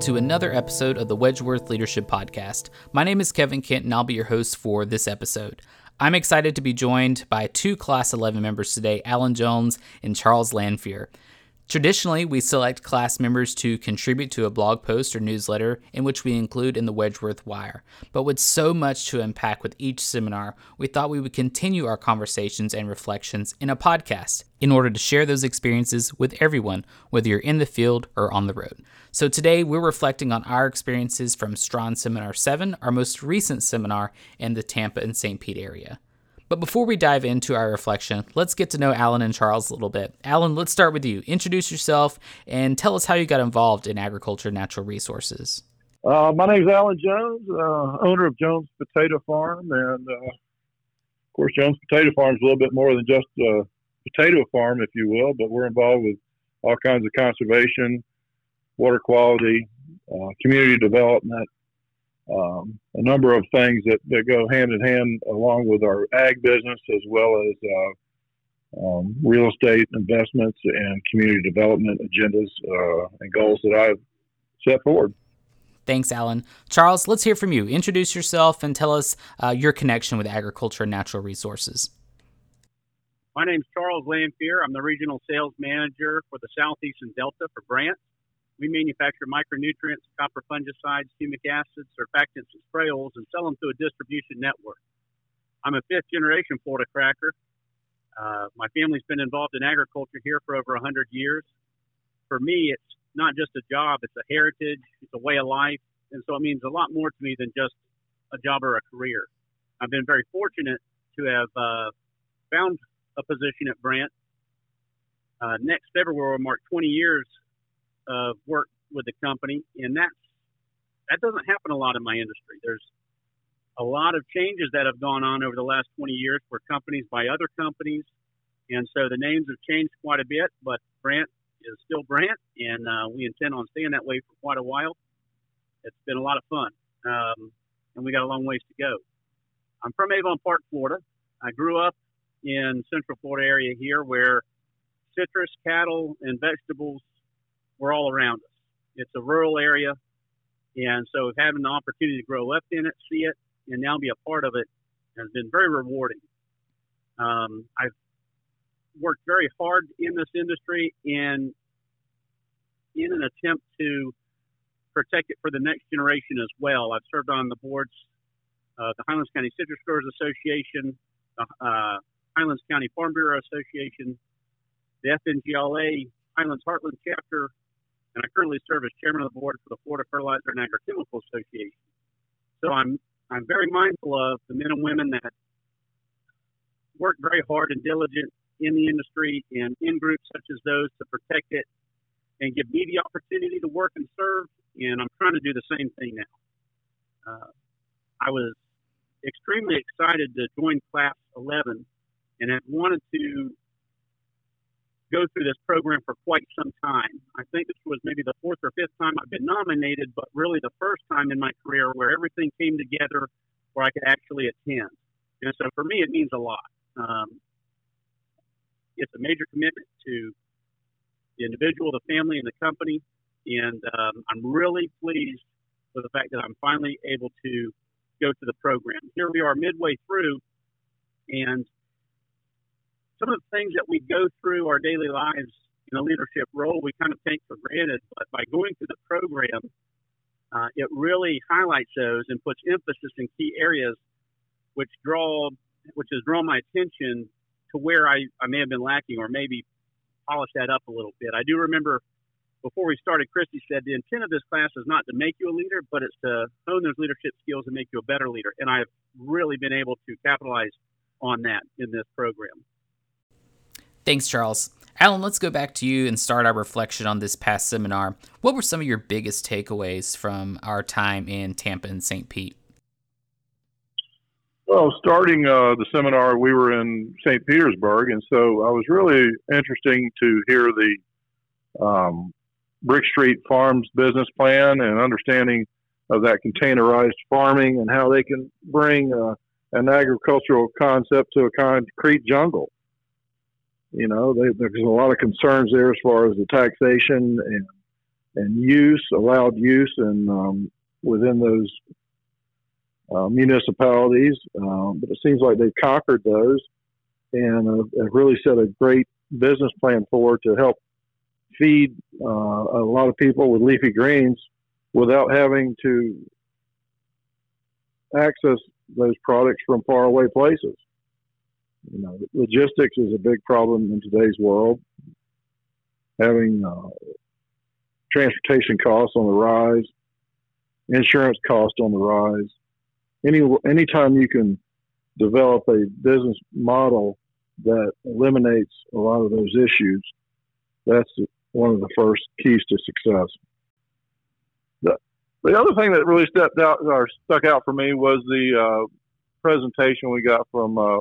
to another episode of the Wedgeworth Leadership Podcast. My name is Kevin Kent, and I'll be your host for this episode. I'm excited to be joined by two Class 11 members today, Alan Jones and Charles Lanfear. Traditionally, we select class members to contribute to a blog post or newsletter in which we include in the Wedgeworth Wire. But with so much to unpack with each seminar, we thought we would continue our conversations and reflections in a podcast in order to share those experiences with everyone, whether you're in the field or on the road. So today we're reflecting on our experiences from Straughn Seminar 7, our most recent seminar in the Tampa and St. Pete area. But before we dive into our reflection, let's get to know Alan and Charles a little bit. Alan, let's start with you. Introduce yourself and tell us how you got involved in agriculture and natural resources. Uh, my name is Alan Jones, uh, owner of Jones Potato Farm. And uh, of course, Jones Potato Farm is a little bit more than just a potato farm, if you will, but we're involved with all kinds of conservation, water quality, uh, community development, um, a number of things that, that go hand in hand along with our ag business as well as uh, um, real estate investments and community development agendas uh, and goals that I've set forward. Thanks, Alan. Charles, let's hear from you. Introduce yourself and tell us uh, your connection with agriculture and natural resources. My name is Charles Lanphier. I'm the regional sales manager for the Southeastern Delta for Brandt. We manufacture micronutrients, copper fungicides, humic acids, surfactants, and spray oils and sell them to a distribution network. I'm a fifth generation Florida cracker. Uh, my family's been involved in agriculture here for over 100 years. For me, it's not just a job, it's a heritage, it's a way of life. And so it means a lot more to me than just a job or a career. I've been very fortunate to have uh, found a position at Brandt. Uh, next February will mark 20 years of work with the company, and that's that doesn't happen a lot in my industry. There's a lot of changes that have gone on over the last 20 years for companies by other companies, and so the names have changed quite a bit. But Brandt is still Brandt, and uh, we intend on staying that way for quite a while. It's been a lot of fun, um, and we got a long ways to go. I'm from Avon Park, Florida. I grew up in Central Florida area here, where citrus, cattle, and vegetables were all around us. It's a rural area, and so having the opportunity to grow up in it, see it, and now be a part of it has been very rewarding. Um, I've worked very hard in this industry and in an attempt to protect it for the next generation as well. I've served on the boards of the Highlands County Citrus Growers Association, the uh, Highlands County Farm Bureau Association, the FNGLA Highlands Heartland chapter, and I currently serve as chairman of the board for the Florida Fertilizer and Agrochemical Association. So I'm I'm very mindful of the men and women that work very hard and diligent in the industry and in groups such as those to protect it and give me the opportunity to work and serve. And I'm trying to do the same thing now. Uh, I was extremely excited to join Class 11 and have wanted to go through this program for quite some time. I think this was maybe the fourth or fifth time I've been nominated, but really the first time in my career where everything came together where I could actually attend. And so for me, it means a lot. Um, it's a major commitment to the individual, the family, and the company. And um, I'm really pleased with the fact that I'm finally able to go to the program. Here we are midway through, and some of the things that we go through our daily lives in a leadership role, we kind of take for granted. But by going through the program, uh, it really highlights those and puts emphasis in key areas, which draw, which has drawn my attention to where I, I may have been lacking or maybe polish that up a little bit. I do remember before we started, Christy said the intent of this class is not to make you a leader, but it's to hone those leadership skills and make you a better leader. And I've really been able to capitalize on that in this program. Thanks, Charles. Alan, let's go back to you and start our reflection on this past seminar. What were some of your biggest takeaways from our time in Tampa and St. Pete? Well, starting uh, the seminar, we were in St. Petersburg, and so I was really interesting to hear the um, Brick Street Farms business plan and understanding of that containerized farming and how they can bring uh, an agricultural concept to a concrete jungle you know, they, there's a lot of concerns there as far as the taxation and and use, allowed use, and um, within those uh, municipalities. Um, but it seems like they've conquered those and uh, have really set a great business plan forward to help feed uh, a lot of people with leafy greens without having to access those products from faraway places. You know, logistics is a big problem in today's world. Having uh, transportation costs on the rise, insurance costs on the rise. Any anytime you can develop a business model that eliminates a lot of those issues, that's one of the first keys to success. The, the other thing that really stepped out or stuck out for me was the uh, presentation we got from uh,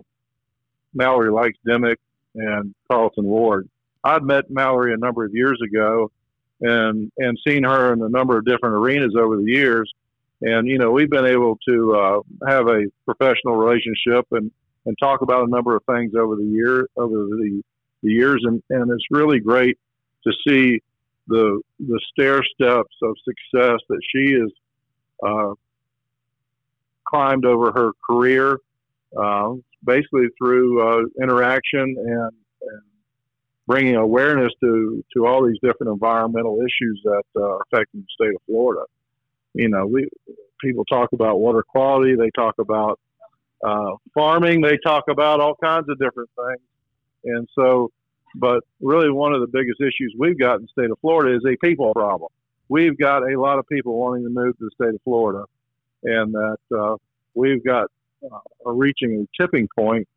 Mallory Lykes Dimmitt and Carlton Ward. I'd met Mallory a number of years ago and and seen her in a number of different arenas over the years. And you know, we've been able to uh, have a professional relationship and and talk about a number of things over the year over the the years. And and it's really great to see the the stair steps of success that she has uh, climbed over her career, uh, basically through uh, interaction and, and bringing awareness to to all these different environmental issues that uh, are affecting the state of Florida. You know, we people talk about water quality, they talk about uh, farming, they talk about all kinds of different things, and so. But really, one of the biggest issues we've got in the state of Florida is a people problem. We've got a lot of people wanting to move to the state of Florida, and that uh, we've got uh, reaching a tipping point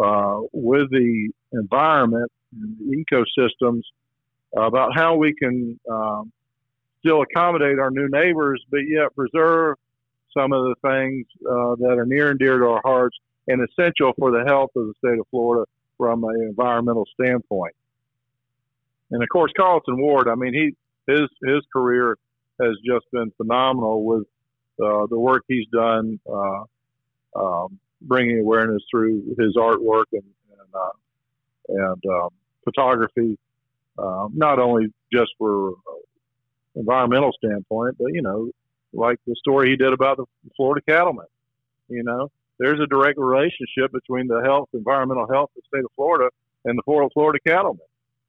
uh, with the environment and the ecosystems about how we can um, still accommodate our new neighbors, but yet preserve some of the things uh, that are near and dear to our hearts and essential for the health of the state of Florida from an environmental standpoint. And of course, Carlton Ward. I mean, he his his career has just been phenomenal with uh, the work he's done, uh, um, bringing awareness through his artwork and, and uh, and um, photography, um, not only just for environmental standpoint, but you know, like the story he did about the Florida cattlemen. You know, there's a direct relationship between the health, environmental health of the state of Florida and the Florida cattlemen.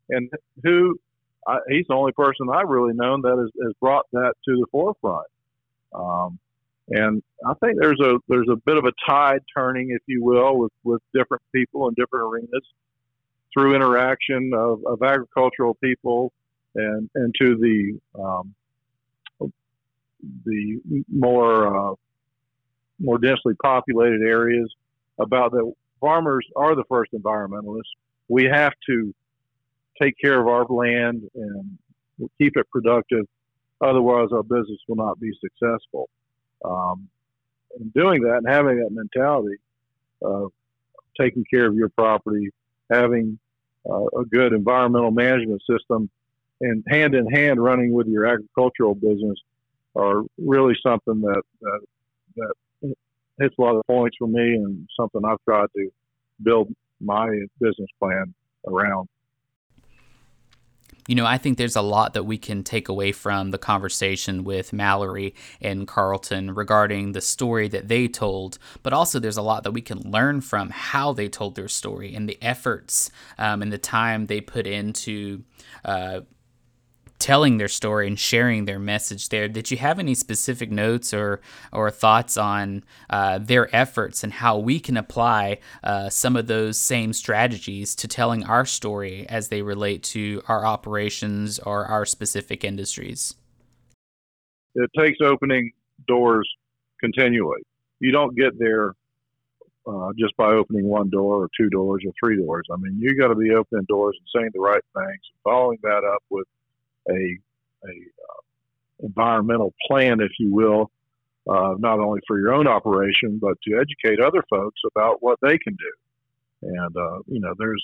And who, I, he's the only person I've really known that has, has brought that to the forefront. Um, and I think there's a there's a bit of a tide turning, if you will, with, with different people in different arenas through interaction of, of agricultural people and and to the um, the more uh, more densely populated areas about that farmers are the first environmentalists. We have to take care of our land and keep it productive. Otherwise, our business will not be successful. Um, and doing that and having that mentality of taking care of your property, having uh, a good environmental management system, and hand in hand running with your agricultural business are really something that that, that hits a lot of points for me and something I've tried to build my business plan around. You know, I think there's a lot that we can take away from the conversation with Mallory and Carlton regarding the story that they told, but also there's a lot that we can learn from how they told their story and the efforts um, and the time they put into. Uh, telling their story and sharing their message there. Did you have any specific notes or or thoughts on uh, their efforts and how we can apply uh, some of those same strategies to telling our story as they relate to our operations or our specific industries? It takes opening doors continually. You don't get there uh, just by opening one door or two doors or three doors. I mean, you got to be opening doors and saying the right things, and following that up with a, a uh, environmental plan, if you will, uh, not only for your own operation, but to educate other folks about what they can do. And, uh, you know, there's,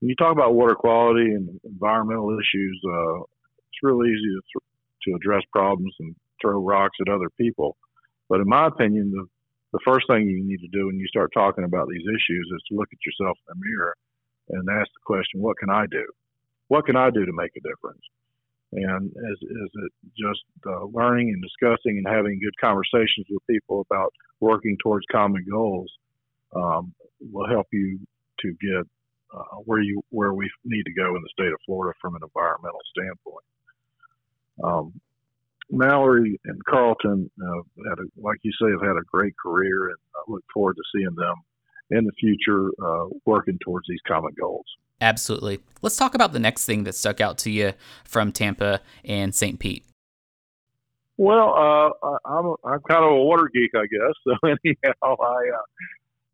when you talk about water quality and environmental issues, uh, it's really easy to, th- to address problems and throw rocks at other people. But in my opinion, the, the first thing you need to do when you start talking about these issues is to look at yourself in the mirror and ask the question, what can I do? What can I do to make a difference? And is, is it just uh, learning and discussing and having good conversations with people about working towards common goals um, will help you to get uh, where you where we need to go in the state of Florida from an environmental standpoint. Um, Mallory and Carlton, uh, a, like you say, have had a great career, and I look forward to seeing them in the future uh, working towards these common goals. Absolutely. Let's talk about the next thing that stuck out to you from Tampa and St. Pete. Well, uh, I'm a, I'm kind of a water geek, I guess. So anyhow, I uh,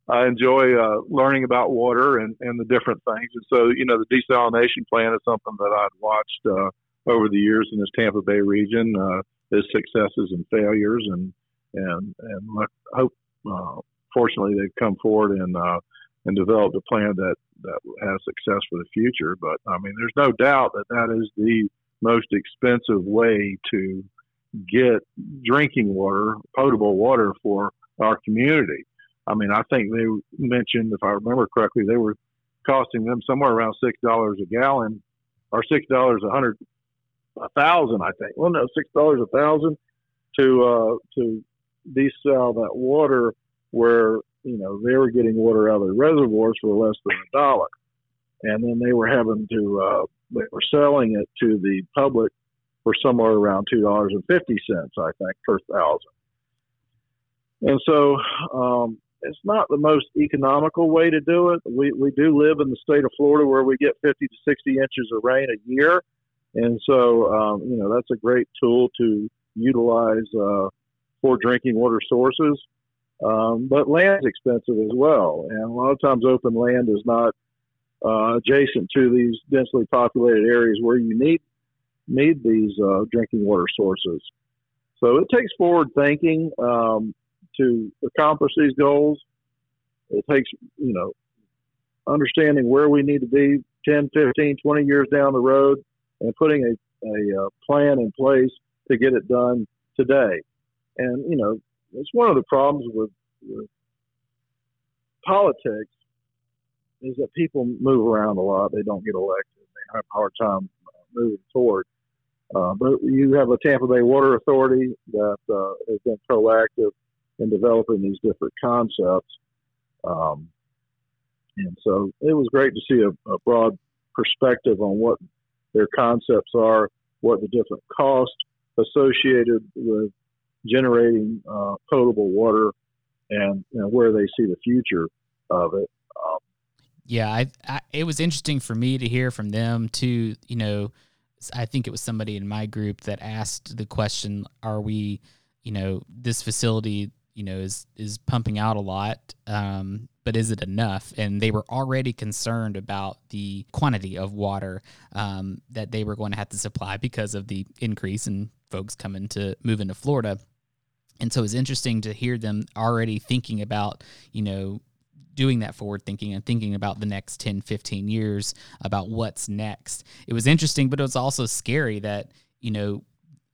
I enjoy uh, learning about water and, and the different things. And so, you know, the desalination plant is something that I've watched uh, over the years in this Tampa Bay region, uh, its successes and failures, and and and hope. Uh, fortunately, they've come forward and uh, and developed a plan that that has success for the future. But I mean, there's no doubt that that is the most expensive way to get drinking water, potable water for our community. I mean, I think they mentioned, if I remember correctly, they were costing them somewhere around six dollars a gallon, or six dollars a hundred, a thousand, I think. Well, no, six dollars a thousand to uh, to desal that water where you know they were getting water out of the reservoirs for less than a dollar, and then they were having to uh, they were selling it to the public for somewhere around two dollars and fifty cents, I think, per thousand. And so um, it's not the most economical way to do it. We we do live in the state of Florida where we get fifty to sixty inches of rain a year, and so um, you know that's a great tool to utilize uh, for drinking water sources. Um, but land's expensive as well, and a lot of times open land is not uh, adjacent to these densely populated areas where you need need these uh, drinking water sources. So it takes forward thinking um, to accomplish these goals. It takes you know understanding where we need to be 10, 15, 20 years down the road, and putting a, a uh, plan in place to get it done today. And you know it's one of the problems with, with politics is that people move around a lot. They don't get elected. They have a hard time uh, moving forward. Uh, but you have a Tampa Bay Water Authority that uh, has been proactive in developing these different concepts. Um, and so it was great to see a, a, broad perspective on what their concepts are, what the different costs associated with generating uh, potable water and you know, where they see the future of it. Um, yeah, I, I, it was interesting for me to hear from them too. You know, I think it was somebody in my group that asked the question: Are we, you know, this facility, you know, is is pumping out a lot, um, but is it enough? And they were already concerned about the quantity of water um, that they were going to have to supply because of the increase in folks coming to move into Florida. And so it's interesting to hear them already thinking about, you know, doing that forward thinking and thinking about the next 10, 15 years about what's next. It was interesting, but it was also scary that, you know,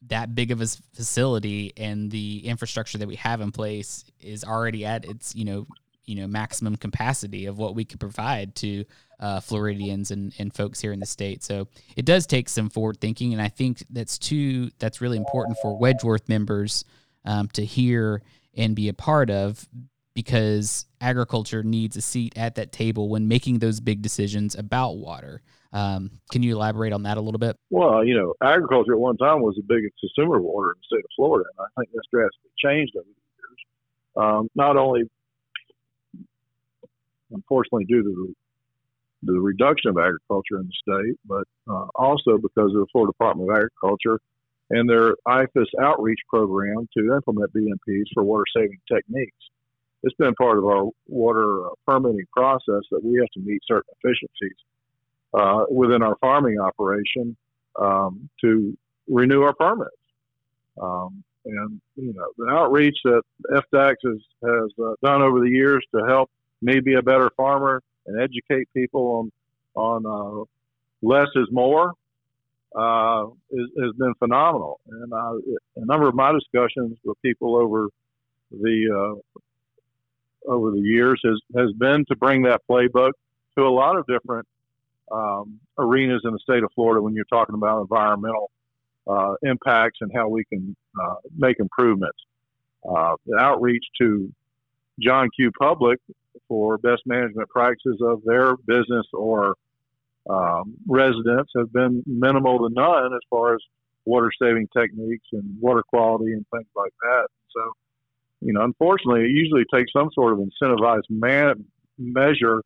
that big of a facility and the infrastructure that we have in place is already at its, you know, you know, maximum capacity of what we could provide to uh, Floridians and, and folks here in the state. So it does take some forward thinking. And I think that's too, that's really important for Wedgeworth members um, to hear and be a part of because agriculture needs a seat at that table when making those big decisions about water. Um, can you elaborate on that a little bit? Well, you know, agriculture at one time was the biggest consumer of water in the state of Florida, and I think that's drastically changed over the years. Um, not only, unfortunately, due to the, the, reduction of agriculture in the state, but uh, also because of the Florida Department of Agriculture and their IFAS outreach program to implement BMPs for water saving techniques. It's been part of our water uh, permitting process that we have to meet certain efficiencies uh, within our farming operation um, to renew our permits. Um, and you know the outreach that FDACS has, has uh, done over the years to help me be a better farmer and educate people on on uh, less is more uh, has been phenomenal. And uh, a number of my discussions with people over the uh, over the years has has been to bring that playbook to a lot of different um, arenas in the state of Florida when you're talking about environmental uh, impacts and how we can uh, make improvements. Uh, the outreach to John Q. Public for best management practices of their business or um, residents have been minimal to none as far as water saving techniques and water quality and things like that. So, you know, unfortunately, it usually takes some sort of incentivized man- measure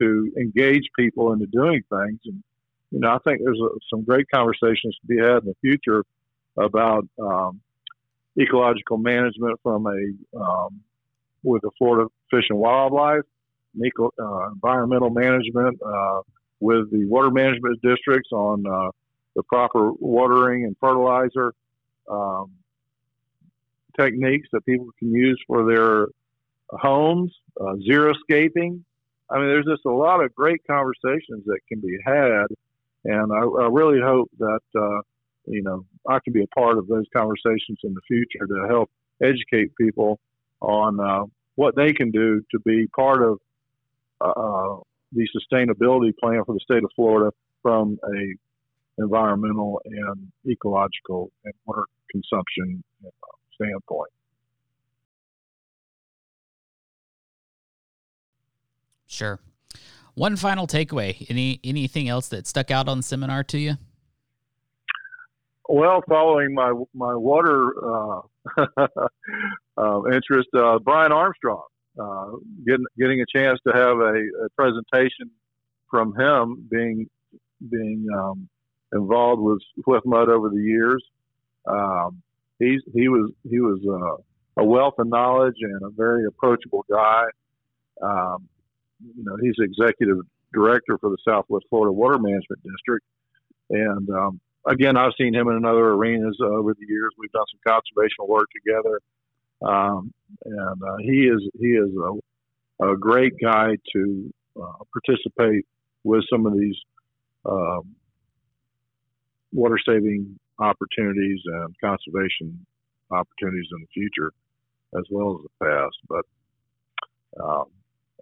to engage people into doing things. And, you know, I think there's a, some great conversations to be had in the future about um, ecological management from a um, with the Florida Fish and Wildlife, eco, uh, environmental management uh, with the water management districts on uh, the proper watering and fertilizer um, techniques that people can use for their homes, uh, xeriscaping. I mean, there's just a lot of great conversations that can be had, and I, I really hope that uh, you know I can be a part of those conversations in the future to help educate people on uh, what they can do to be part of uh, the sustainability plan for the state of Florida from a environmental and ecological and water consumption standpoint. Sure. One final takeaway. Any anything else that stuck out on the seminar to you? Well, following my my water uh, uh, interest, uh, Brian Armstrong, uh, getting getting a chance to have a, a presentation from him, being being um, involved with Swiftmud over the years. Um, he's he was he was uh, a wealth of knowledge and a very approachable guy. Um, you know, he's executive director for the Southwest Florida Water Management District, and um, again, I've seen him in other arenas uh, over the years. We've done some conservation work together, um, and uh, he is he is a, a great guy to uh, participate with some of these um, water saving opportunities and conservation opportunities in the future, as well as the past. But um,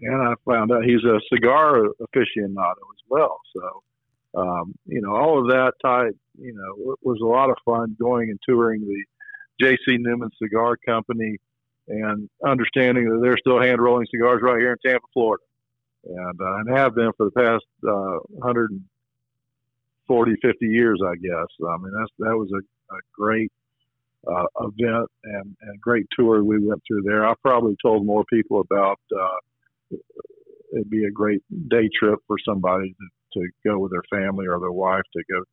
and I found out he's a cigar aficionado as well. So um, you know, all of that tied, you know, it was a lot of fun going and touring the J.C. Newman Cigar Company and understanding that they're still hand rolling cigars right here in Tampa, Florida, and uh, and have been for the past uh, 140, 50 years, I guess. I mean, that's that was a, a great uh, event and, and great tour we went through there. I probably told more people about. Uh, it'd be a great day trip for somebody to to go with their family or their wife to go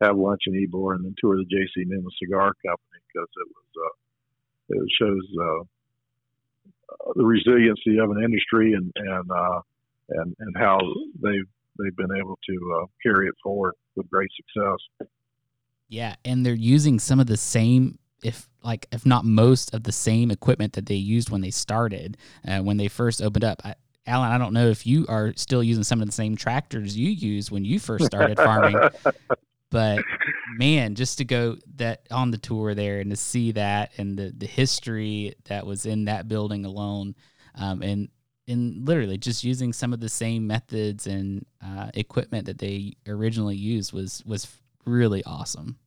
have lunch in Ybor and then tour the J.C. Newman Cigar Company because it was uh, it shows uh, the resiliency of an industry and and uh, and and how they've they've been able to uh, carry it forward with great success. Yeah, and they're using some of the same if like if not most of the same equipment that they used when they started uh, when they first opened up I, Alan, I don't know if you are still using some of the same tractors you used when you first started farming, but man, just to go that on the tour there and to see that and the, the history that was in that building alone, um, and and literally just using some of the same methods and uh, equipment that they originally used was was really awesome.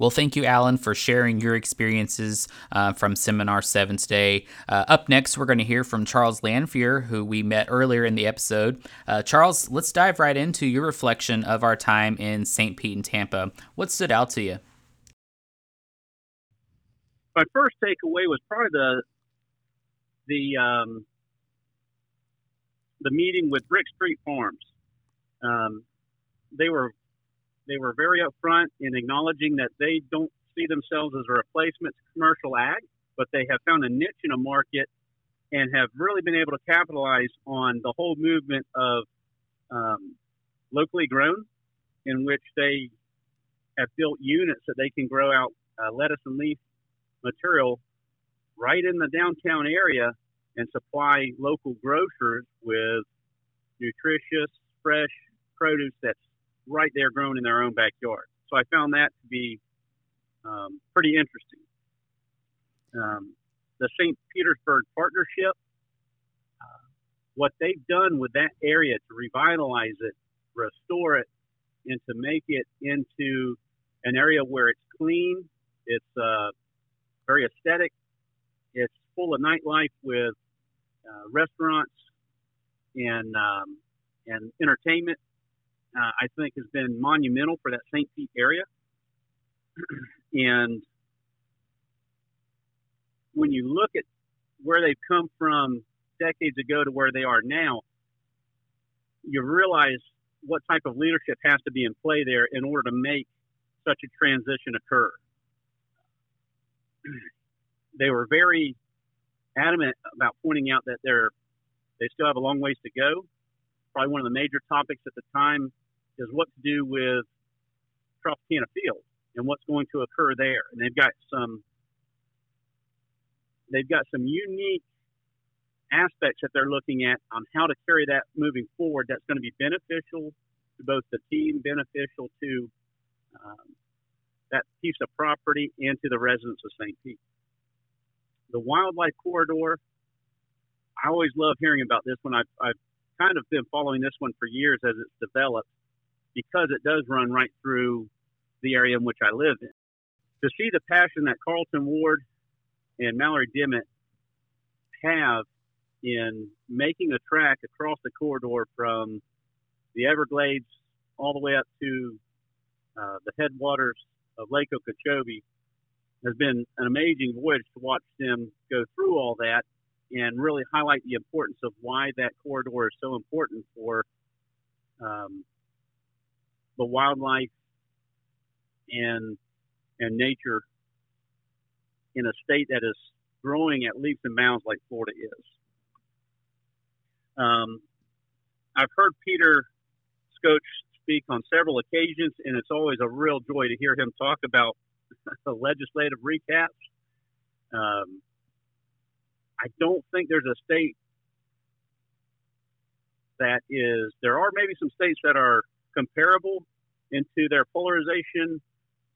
Well, thank you, Alan, for sharing your experiences uh, from Seminar 7 today. Uh, up next, we're going to hear from Charles Lanphier, who we met earlier in the episode. Uh, Charles, let's dive right into your reflection of our time in St. Pete and Tampa. What stood out to you? My first takeaway was probably the the um, the meeting with Brick Street Farms. Um, they were they were very upfront in acknowledging that they don't see themselves as a replacement to commercial ag, but they have found a niche in a market and have really been able to capitalize on the whole movement of um, locally grown, in which they have built units that they can grow out uh, lettuce and leaf material right in the downtown area and supply local grocers with nutritious, fresh produce that's right there grown in their own backyard. So I found that to be um, pretty interesting. Um, the St. Petersburg Partnership, uh, what they've done with that area to revitalize it, restore it, and to make it into an area where it's clean, it's uh, very aesthetic, it's full of nightlife with uh, restaurants and um, and entertainment. Uh, I think has been monumental for that St. Pete area. and when you look at where they've come from decades ago to where they are now, you realize what type of leadership has to be in play there in order to make such a transition occur. They were very adamant about pointing out that they're they still have a long ways to go. Probably one of the major topics at the time is what to do with Tropicana Field and what's going to occur there. And they've got some they've got some unique aspects that they're looking at on how to carry that moving forward that's going to be beneficial to both the team, beneficial to um, that piece of property, and to the residents of St. Pete. The wildlife corridor, I always love hearing about this one. I've, I've kind of been following this one for years as it's developed because it does run right through the area in which I live in. To see the passion that Carlton Ward and Mallory Dimmitt have in making a track across the corridor from the Everglades all the way up to uh, the headwaters of Lake Okeechobee has been an amazing voyage to watch them go through all that and really highlight the importance of why that corridor is so important for um, the wildlife and and nature in a state that is growing at leaps and bounds like Florida is. Um, I've heard Peter Schorsch speak on several occasions, and it's always a real joy to hear him talk about the legislative recaps. Um, I don't think there's a state that is, there are maybe some states that are comparable into their polarization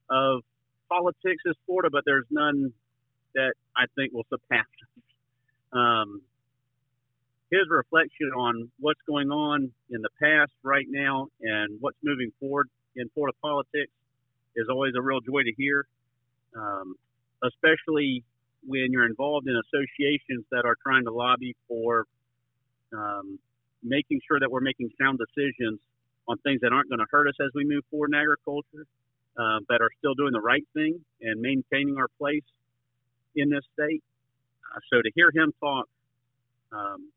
of politics as Florida, but there's none that I think will surpass. Um, his reflection on what's going on in the past, right now, and what's moving forward in Florida politics is always a real joy to hear, um, especially when you're involved in associations that are trying to lobby for um, making sure that we're making sound decisions on things that aren't going to hurt us as we move forward in agriculture, uh, that are still doing the right thing and maintaining our place in this state. Uh, so to hear him talk, um,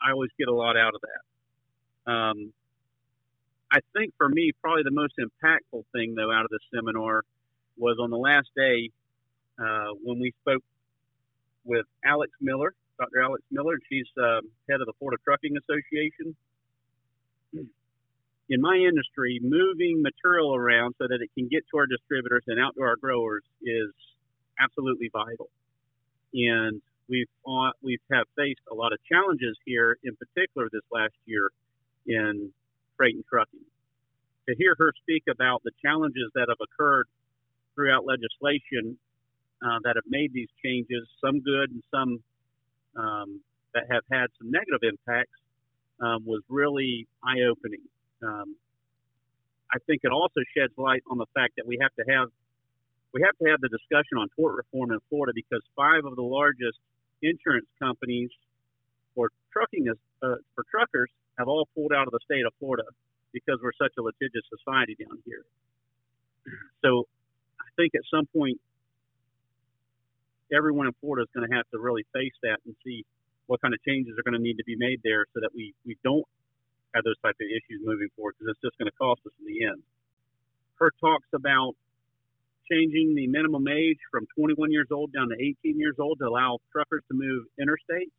I always get a lot out of that. Um, I think for me, probably the most impactful thing though out of the seminar was on the last day uh, when we spoke with Alix Miller, Dr. Alix Miller. She's um, head of the Florida Trucking Association. In my industry, moving material around so that it can get to our distributors and out to our growers is absolutely vital. And we've we've have faced a lot of challenges here, in particular this last year in freight and trucking. To hear her speak about the challenges that have occurred throughout legislation uh, that have made these changes, some good and some um, that have had some negative impacts, um, was really eye opening. Um, I think it also sheds light on the fact that we have to have we have to have the discussion on tort reform in Florida because five of the largest insurance companies for trucking uh, for truckers have all pulled out of the state of Florida because we're such a litigious society down here. So I think at some point everyone in Florida is going to have to really face that and see what kind of changes are going to need to be made there so that we, we don't have those type of issues moving forward because it's just going to cost us in the end. Her talks about changing the minimum age from 21 years old down to 18 years old to allow truckers to move interstate.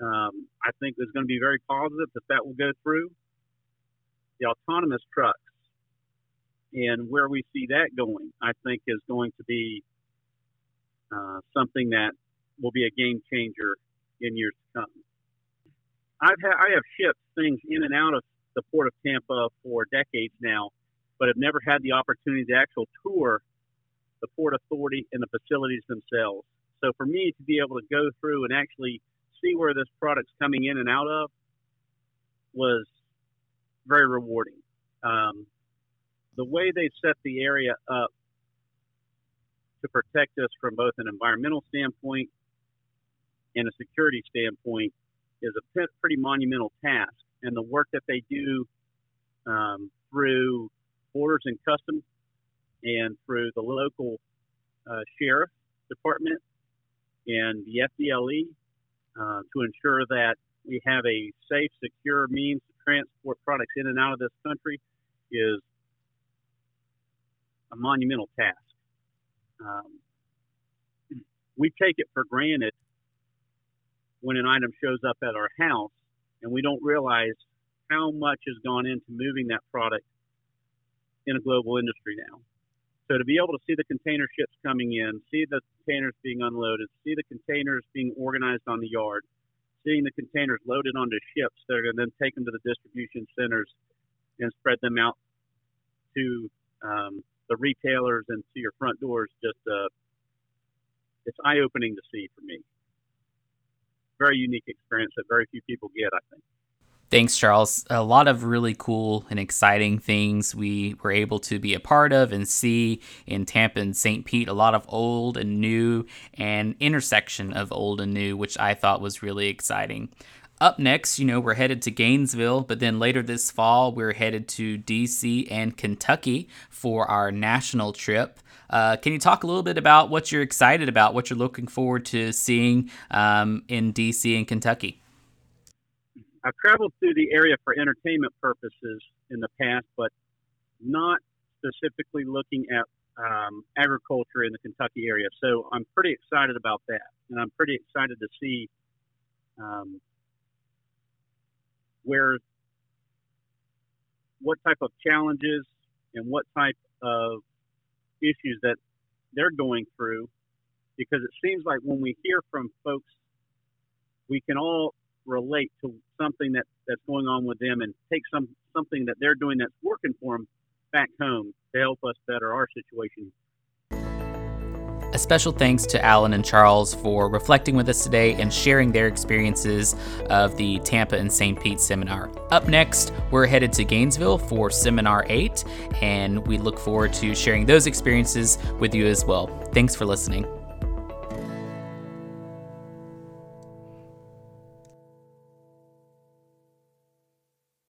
Um, I think is going to be very positive that that will go through. The autonomous trucks and where we see that going, I think, is going to be uh, something that will be a game changer in years to come. I've ha- I have shipped things in and out of the port of Tampa for decades now, but have never had the opportunity to actually tour the Port Authority and the facilities themselves. So for me to be able to go through and actually see where this product's coming in and out of was very rewarding. Um, the way they've set the area up to protect us from both an environmental standpoint and a security standpoint is a pretty monumental task. And the work that they do um, through Borders and Customs and through the local uh, sheriff department and the FDLE uh, to ensure that we have a safe, secure means to transport products in and out of this country is a monumental task. Um, we take it for granted when an item shows up at our house, and we don't realize how much has gone into moving that product in a global industry now. So to be able to see the container ships coming in, see the containers being unloaded, see the containers being organized on the yard, seeing the containers loaded onto ships that are going to then take them to the distribution centers and spread them out to um, the retailers and to your front doors, just uh, it's eye opening to see for me. Very unique experience that very few people get, I think. Thanks, Charles. A lot of really cool and exciting things we were able to be a part of and see in Tampa and St. Pete. A lot of old and new and intersection of old and new, which I thought was really exciting. Up next, you know, we're headed to Gainesville, but then later this fall, we're headed to DC and Kentucky for our national trip. Uh, can you talk a little bit about what you're excited about, what you're looking forward to seeing um, in DC and Kentucky? I've traveled through the area for entertainment purposes in the past, but not specifically looking at um, agriculture in the Kentucky area. So I'm pretty excited about that, and I'm pretty excited to see um, where what type of challenges and what type of issues that they're going through because it seems like when we hear from folks we can all relate to something that, that's going on with them and take some something that they're doing that's working for them back home to help us better our situation a special thanks to Alan and Charles for reflecting with us today and sharing their experiences of the Tampa and St. Pete seminar. Up next, we're headed to Gainesville for Seminar 8, and we look forward to sharing those experiences with you as well. Thanks for listening.